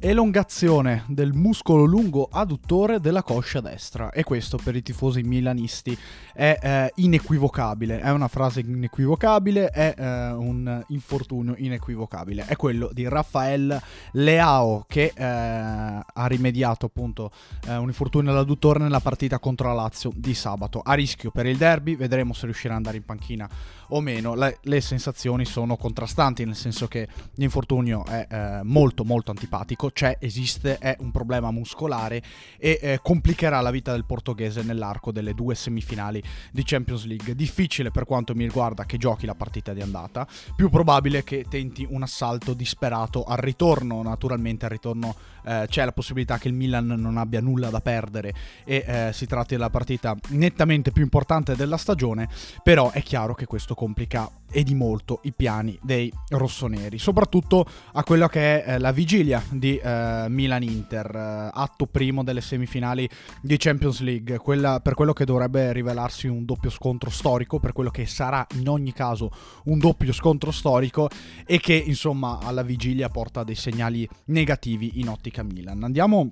elongazione del muscolo lungo adduttore della coscia destra. E questo per i tifosi milanisti. È eh, inequivocabile, è una frase inequivocabile, è eh, un infortunio inequivocabile, è quello di Rafael Leao che eh, ha rimediato appunto eh, un infortunio all'adduttore nella partita contro la Lazio di sabato, a rischio per il derby, vedremo se riuscirà ad andare in panchina o meno, le, le sensazioni sono contrastanti nel senso che l'infortunio è eh, molto molto antipatico c'è, esiste, è un problema muscolare e eh, complicherà la vita del portoghese nell'arco delle due semifinali di Champions League. Difficile per quanto mi riguarda che giochi la partita di andata, più probabile che tenti un assalto disperato al ritorno, naturalmente al ritorno eh, c'è la possibilità che il Milan non abbia nulla da perdere e eh, si tratti della partita nettamente più importante della stagione, però è chiaro che questo complica e di molto i piani dei rossoneri, soprattutto a quello che è eh, la vigilia di eh, Milan-Inter, eh, atto primo delle semifinali di Champions League, quella, per quello che dovrebbe rivelarsi un doppio scontro storico, per quello che sarà in ogni caso un doppio scontro storico e che insomma alla vigilia porta dei segnali negativi in ottica Milan. Andiamo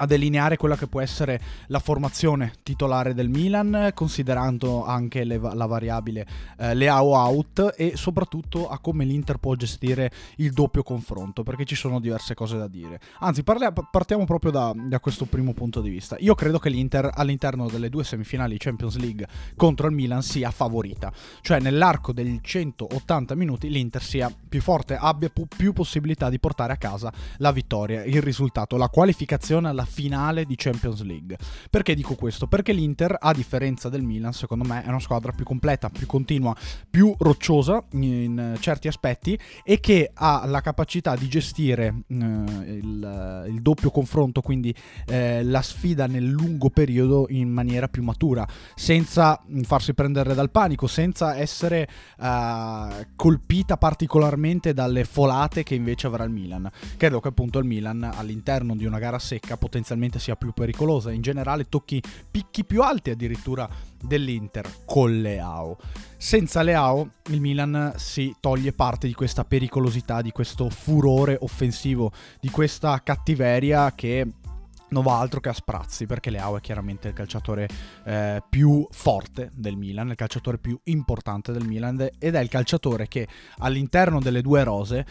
a delineare quella che può essere la formazione titolare del Milan, considerando anche le, la variabile eh, Leao out e soprattutto a come l'Inter può gestire il doppio confronto, perché ci sono diverse cose da dire. Anzi, parlia, partiamo proprio da, da, questo primo punto di vista. Io credo che l'Inter all'interno delle due semifinali Champions League contro il Milan sia favorita, cioè nell'arco degli 180 minuti l'Inter sia più forte, abbia più possibilità di portare a casa la vittoria, il risultato, la qualificazione alla finale di Champions League. Perché dico questo? Perché l'Inter, a differenza del Milan, secondo me è una squadra più completa, più continua, più rocciosa in certi aspetti e che ha la capacità di gestire eh, il, il, doppio confronto, quindi eh, la sfida nel lungo periodo in maniera più matura, senza farsi prendere dal panico, senza essere eh, colpita particolarmente dalle folate che invece avrà il Milan. Credo che appunto il Milan all'interno di una gara secca potenzialmente potenzialmente sia più pericolosa. In generale tocchi picchi più alti addirittura dell'Inter con Leao. Senza Leao il Milan si toglie parte di questa pericolosità, di questo furore offensivo, di questa cattiveria che non va altro che a sprazzi perché Leao è chiaramente il calciatore eh, più forte del Milan, il calciatore più importante del Milan ed è il calciatore che all'interno delle due rose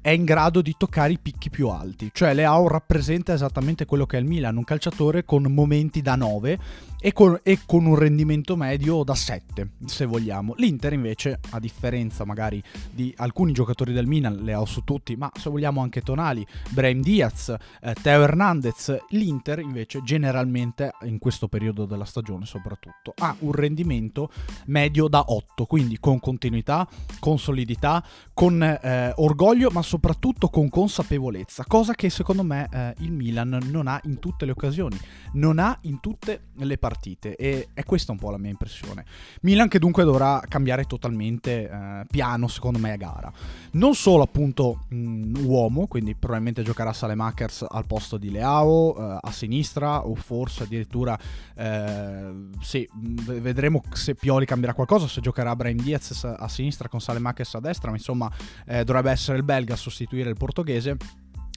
è in grado di toccare i picchi più alti. Cioè Leao rappresenta esattamente quello che è il Milan, un calciatore con momenti da 9 e con, e con, un rendimento medio da 7, se vogliamo. L'Inter invece, a differenza magari di alcuni giocatori del Milan, le ho su tutti, ma se vogliamo anche Tonali, Brahim Diaz, eh, Teo Hernandez, l'Inter invece generalmente in questo periodo della stagione soprattutto ha un rendimento medio da 8, quindi con continuità, con solidità, con eh, orgoglio, ma soprattutto con consapevolezza, cosa che secondo me eh, il Milan non ha in tutte le occasioni, non ha in tutte le partite partite e è questa un po' la mia impressione. Milan che dunque dovrà cambiare totalmente eh, piano secondo me a gara. Non solo appunto mh, uomo, quindi probabilmente giocherà Salemakers al posto di Leao eh, a sinistra o forse addirittura eh, sì, vedremo se Pioli cambierà qualcosa, se giocherà Brahim Diaz a sinistra con Salemakers a destra, ma insomma eh, dovrebbe essere il belga a sostituire il portoghese.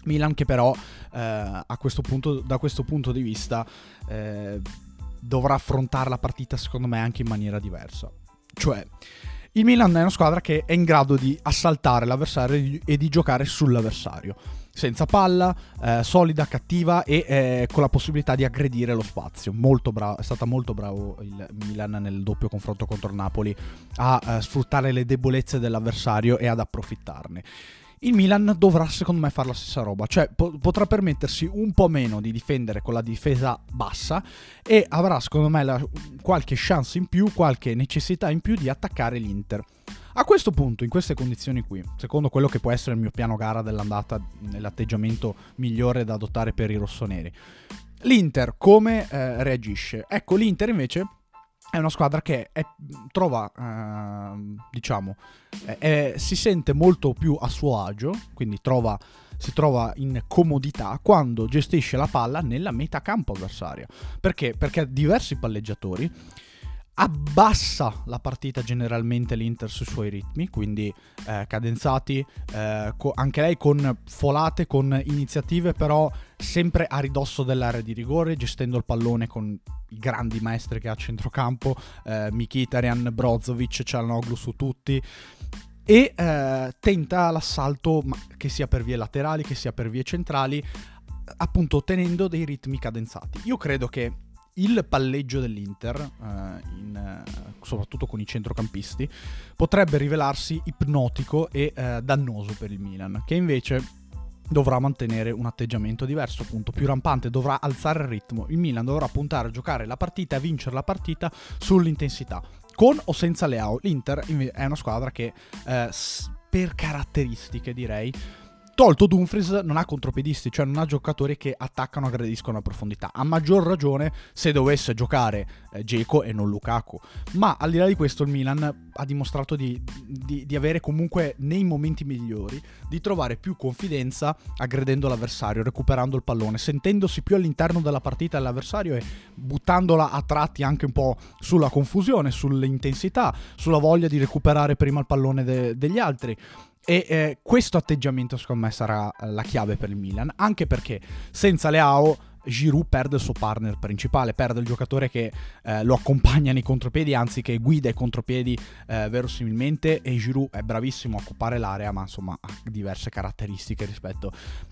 Milan che però eh, questo punto, da questo punto di vista eh, dovrà affrontare la partita secondo me anche in maniera diversa. Cioè, il Milan è una squadra che è in grado di assaltare l'avversario e di giocare sull'avversario. Senza palla, eh, solida, cattiva e eh, con la possibilità di aggredire lo spazio. Bravo, è stato molto bravo il Milan nel doppio confronto contro Napoli a eh, sfruttare le debolezze dell'avversario e ad approfittarne il Milan dovrà secondo me fare la stessa roba, cioè po- potrà permettersi un po' meno di difendere con la difesa bassa e avrà secondo me la, qualche chance in più, qualche necessità in più di attaccare l'Inter. A questo punto, in queste condizioni qui, secondo quello che può essere il mio piano gara dell'andata nell'atteggiamento migliore da adottare per i rossoneri, l'Inter come eh, reagisce? Ecco, l'Inter invece è una squadra che è, trova, eh, diciamo, è, si sente molto più a suo agio, quindi trova, si trova in comodità quando gestisce la palla nella metà campo avversaria. Perché? Perché diversi palleggiatori abbassa la partita generalmente l'Inter sui suoi ritmi, quindi eh, cadenzati, eh, co- anche lei con folate, con iniziative, però sempre a ridosso dell'area di rigore, gestendo il pallone con i grandi maestri che ha a centrocampo, eh, Mkhitaryan, Brozovic, Cialanoglu su tutti e eh, tenta l'assalto che sia per vie laterali, che sia per vie centrali, appunto ottenendo dei ritmi cadenzati. Io credo che il palleggio dell'Inter, eh, in, eh, soprattutto con i centrocampisti, potrebbe rivelarsi ipnotico e eh, dannoso per il Milan, che invece dovrà mantenere un atteggiamento diverso, appunto più rampante, dovrà alzare il ritmo. Il Milan dovrà puntare a giocare la partita e vincere la partita sull'intensità, con o senza Leao. L'Inter è una squadra che eh, per caratteristiche direi Tolto Dumfries non ha contropiedisti, cioè non ha giocatori che attaccano aggrediscono a profondità. A maggior ragione se dovesse giocare eh, e non Lukaku. Ma al di là di questo il Milan ha dimostrato di, di, di, avere comunque nei momenti migliori di trovare più confidenza aggredendo l'avversario, recuperando il pallone, sentendosi più all'interno della partita dell'avversario e buttandola a tratti anche un po' sulla confusione, sull'intensità, sulla voglia di recuperare prima il pallone de- degli altri. E eh, questo atteggiamento secondo me sarà eh, la chiave per il Milan, anche perché senza Leao Giroud perde il suo partner principale, perde il giocatore che eh, lo accompagna nei contropiedi, anzi che guida i contropiedi eh, verosimilmente e Giroud è bravissimo a occupare l'area, ma insomma ha diverse caratteristiche rispetto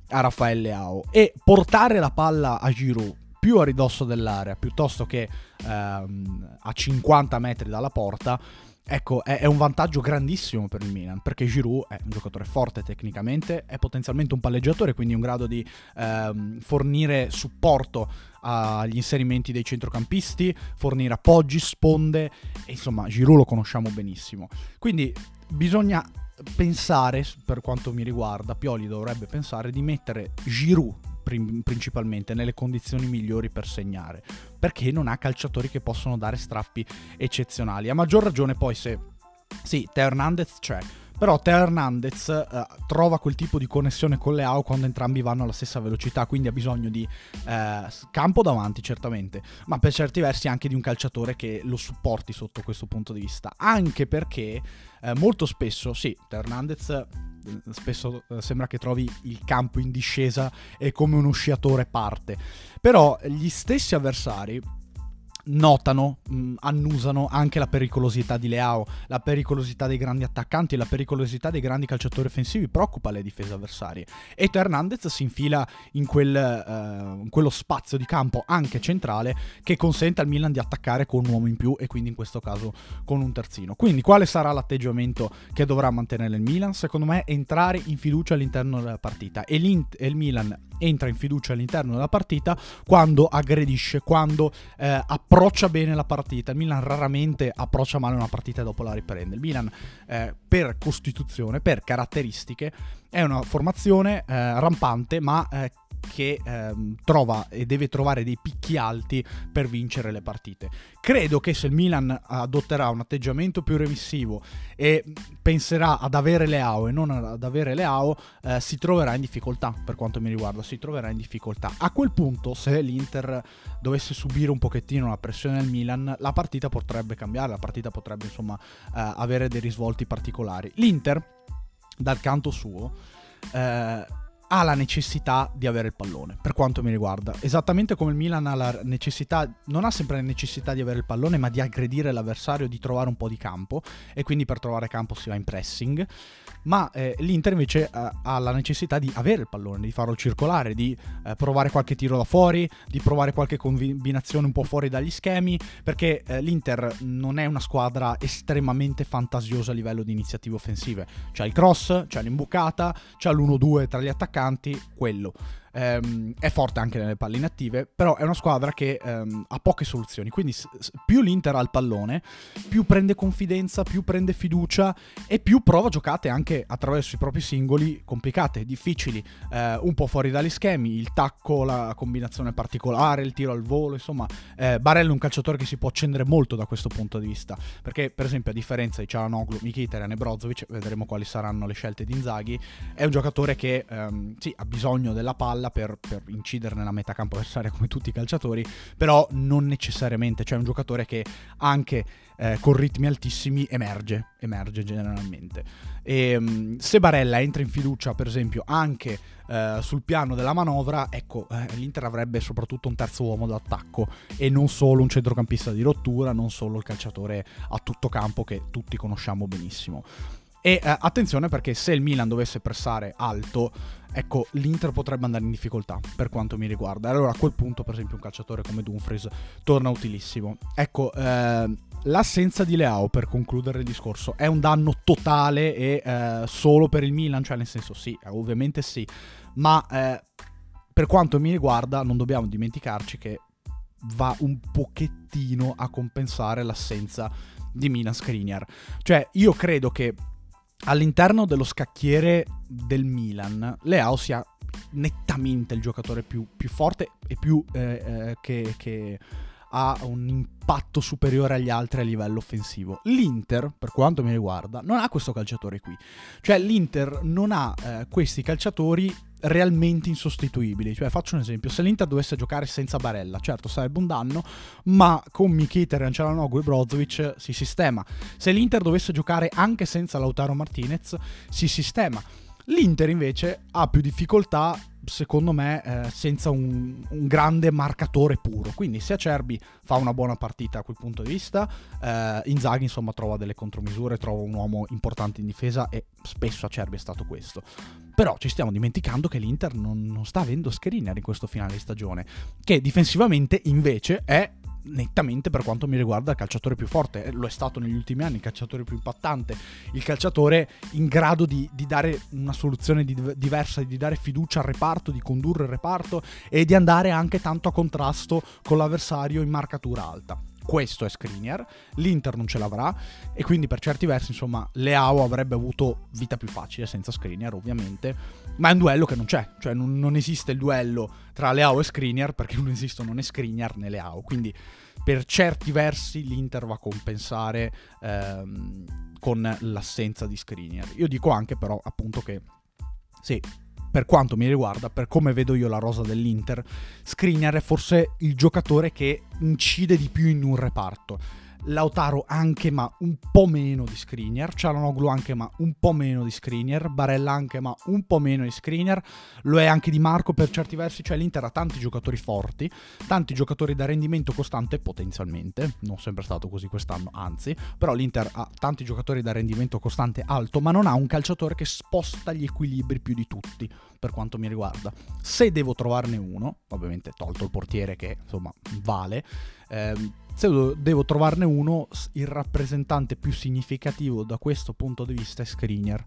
a Raffaele Leao. E portare la palla a Giroud più a ridosso dell'area piuttosto che ehm, a 50 metri dalla porta Ecco, è, è, un vantaggio grandissimo per il Milan, perché Giroud è un giocatore forte tecnicamente, è potenzialmente un palleggiatore, quindi in grado di ehm, fornire supporto agli inserimenti dei centrocampisti, fornire appoggi, sponde, e insomma Giroud lo conosciamo benissimo. Quindi bisogna pensare, per quanto mi riguarda, Pioli dovrebbe pensare di mettere Giroud principalmente nelle condizioni migliori per segnare, perché non ha calciatori che possono dare strappi eccezionali. A maggior ragione poi se sì, Teo Hernandez c'è, però Teo Hernandez eh, trova quel tipo di connessione con Leao quando entrambi vanno alla stessa velocità, quindi ha bisogno di eh, campo davanti certamente, ma per certi versi anche di un calciatore che lo supporti sotto questo punto di vista, anche perché eh, molto spesso, sì, Teo Hernandez spesso eh, sembra che trovi il campo in discesa e come uno sciatore parte. Però gli stessi avversari notano, mh, mm, annusano anche la pericolosità di Leao, la pericolosità dei grandi attaccanti, la pericolosità dei grandi calciatori offensivi preoccupa le difese avversarie. E Hernandez si infila in, quel, uh, in, quello spazio di campo anche centrale che consente al Milan di attaccare con un uomo in più e quindi in questo caso con un terzino. Quindi quale sarà l'atteggiamento che dovrà mantenere il Milan? Secondo me entrare in fiducia all'interno della partita e, e il Milan entra in fiducia all'interno della partita quando aggredisce, quando eh, approccia bene la partita. Il Milan raramente approccia male una partita e dopo la riprende. Il Milan eh, per costituzione, per caratteristiche, è una formazione eh, rampante ma eh, che ehm, trova e deve trovare dei picchi alti per vincere le partite. Credo che se il Milan adotterà un atteggiamento più remissivo e penserà ad avere Leao e non ad avere Leao, eh, si troverà in difficoltà per quanto mi riguarda, si troverà in difficoltà. A quel punto, se l'Inter dovesse subire un pochettino la pressione del Milan, la partita potrebbe cambiare, la partita potrebbe insomma eh, avere dei risvolti particolari. L'Inter, dal canto suo, eh, ha la necessità di avere il pallone, per quanto mi riguarda. Esattamente come il Milan ha la necessità, non ha sempre la necessità di avere il pallone, ma di aggredire l'avversario, di trovare un po' di campo, e quindi per trovare campo si va in pressing. Ma eh, l'Inter invece eh, ha la necessità di avere il pallone, di farlo circolare, di eh, provare qualche tiro da fuori, di provare qualche combinazione un po' fuori dagli schemi, perché eh, l'Inter non è una squadra estremamente fantasiosa a livello di iniziative offensive. C'è il cross, c'è l'imbucata, c'è l'1-2 tra gli attaccanti attaccanti, quello. Um, è forte anche nelle palle inattive, però è una squadra che um, ha poche soluzioni. Quindi s- più l'Inter ha il pallone, più prende confidenza, più prende fiducia e più prova giocate anche attraverso i propri singoli complicate, difficili, uh, un po' fuori dagli schemi, il tacco, la combinazione particolare, il tiro al volo, insomma, uh, Barello è un calciatore che si può accendere molto da questo punto di vista, perché per esempio a differenza di Cialanoglu, Mkhitaryan e Brozovic, vedremo quali saranno le scelte di Inzaghi, è un giocatore che um, sì, ha bisogno della palla Barella per, per incidere nella metà campo avversaria come tutti i calciatori, però non necessariamente, cioè è un giocatore che anche eh, con ritmi altissimi emerge, emerge generalmente. E, um, se Barella entra in fiducia, per esempio, anche eh, sul piano della manovra, ecco, eh, l'Inter avrebbe soprattutto un terzo uomo d'attacco e non solo un centrocampista di rottura, non solo il calciatore a tutto campo che tutti conosciamo benissimo. E eh, attenzione perché se il Milan dovesse pressare alto, ecco, l'Inter potrebbe andare in difficoltà per quanto mi riguarda. Allora a quel punto, per esempio, un calciatore come Dumfries torna utilissimo. Ecco, eh, l'assenza di Leao, per concludere il discorso, è un danno totale e eh, solo per il Milan? Cioè, nel senso, sì, ovviamente sì. Ma eh, per quanto mi riguarda, non dobbiamo dimenticarci che va un pochettino a compensare l'assenza di Milan Skriniar. Cioè, io credo che all'interno dello scacchiere del Milan, Leao sia nettamente il giocatore più, più forte e più eh, eh, che, che, ha un impatto superiore agli altri a livello offensivo. L'Inter, per quanto mi riguarda, non ha questo calciatore qui. Cioè l'Inter non ha eh, questi calciatori realmente insostituibili. Cioè, faccio un esempio: se l'Inter dovesse giocare senza Barella, certo sarebbe un danno, ma con Mkhitaryan, Cialanoglu e Brozovic si sistema. Se l'Inter dovesse giocare anche senza Lautaro Martinez, si sistema. L'Inter invece ha più difficoltà secondo me, eh, senza un, un, grande marcatore puro. Quindi se Acerbi fa una buona partita a quel punto di vista, eh, Inzaghi insomma trova delle contromisure, trova un uomo importante in difesa e spesso Acerbi è stato questo. Però ci stiamo dimenticando che l'Inter non, non sta avendo screener in questo finale di stagione, che difensivamente invece è nettamente per quanto mi riguarda il calciatore più forte, lo è stato negli ultimi anni, il calciatore più impattante, il calciatore in grado di, di dare una soluzione di, diversa, di dare fiducia al reparto, di condurre il reparto e di andare anche tanto a contrasto con l'avversario in marcatura alta questo è Skriniar, l'Inter non ce l'avrà e quindi per certi versi insomma Leao avrebbe avuto vita più facile senza Skriniar ovviamente, ma è un duello che non c'è, cioè non, non esiste il duello tra Leao e Skriniar perché non esistono né Skriniar né Leao, quindi per certi versi l'Inter va a compensare ehm, con l'assenza di Skriniar. Io dico anche però appunto che sì, per quanto mi riguarda, per come vedo io la rosa dell'Inter, Skriniar è forse il giocatore che incide di più in un reparto. Lautaro anche ma un po' meno di Skriniar, Cialanoglu anche ma un po' meno di Skriniar, Barella anche ma un po' meno di Skriniar, lo è anche di Marco per certi versi, cioè l'Inter ha tanti giocatori forti, tanti giocatori da rendimento costante potenzialmente, non sempre stato così quest'anno, anzi, però l'Inter ha tanti giocatori da rendimento costante alto, ma non ha un calciatore che sposta gli equilibri più di tutti per quanto mi riguarda. Se devo trovarne uno, ovviamente tolto il portiere che insomma vale, ehm, se devo trovarne uno, il rappresentante più significativo da questo punto di vista è Skriniar,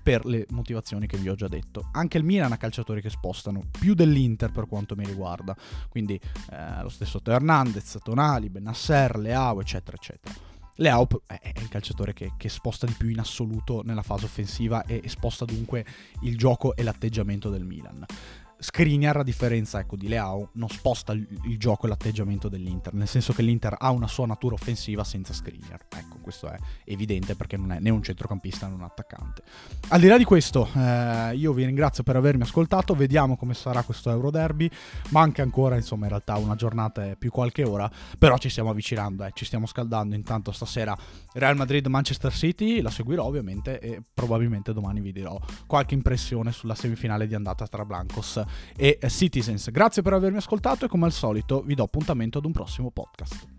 per le motivazioni che vi ho già detto. Anche il Milan ha calciatori che spostano, più dell'Inter per quanto mi riguarda, quindi eh, lo stesso Teo Hernandez, Tonali, Benasser, Leao, eccetera, eccetera. Leao è il calciatore che, che, sposta di più in assoluto nella fase offensiva e sposta dunque il gioco e l'atteggiamento del Milan. Skriniar, a differenza ecco, di Leao, non sposta il, il, gioco e l'atteggiamento dell'Inter, nel senso che l'Inter ha una sua natura offensiva senza Skriniar. Ecco, questo è evidente perché non è né un centrocampista né un attaccante. Al di là di questo, eh, io vi ringrazio per avermi ascoltato, vediamo come sarà questo Euro Derby, manca ancora insomma in realtà una giornata e più qualche ora, però ci stiamo avvicinando, eh, ci stiamo scaldando, intanto stasera Real Madrid-Manchester City, la seguirò ovviamente e probabilmente domani vi dirò qualche impressione sulla semifinale di andata tra Blancos e Citizens. Grazie per avermi ascoltato e come al solito vi do appuntamento ad un prossimo podcast.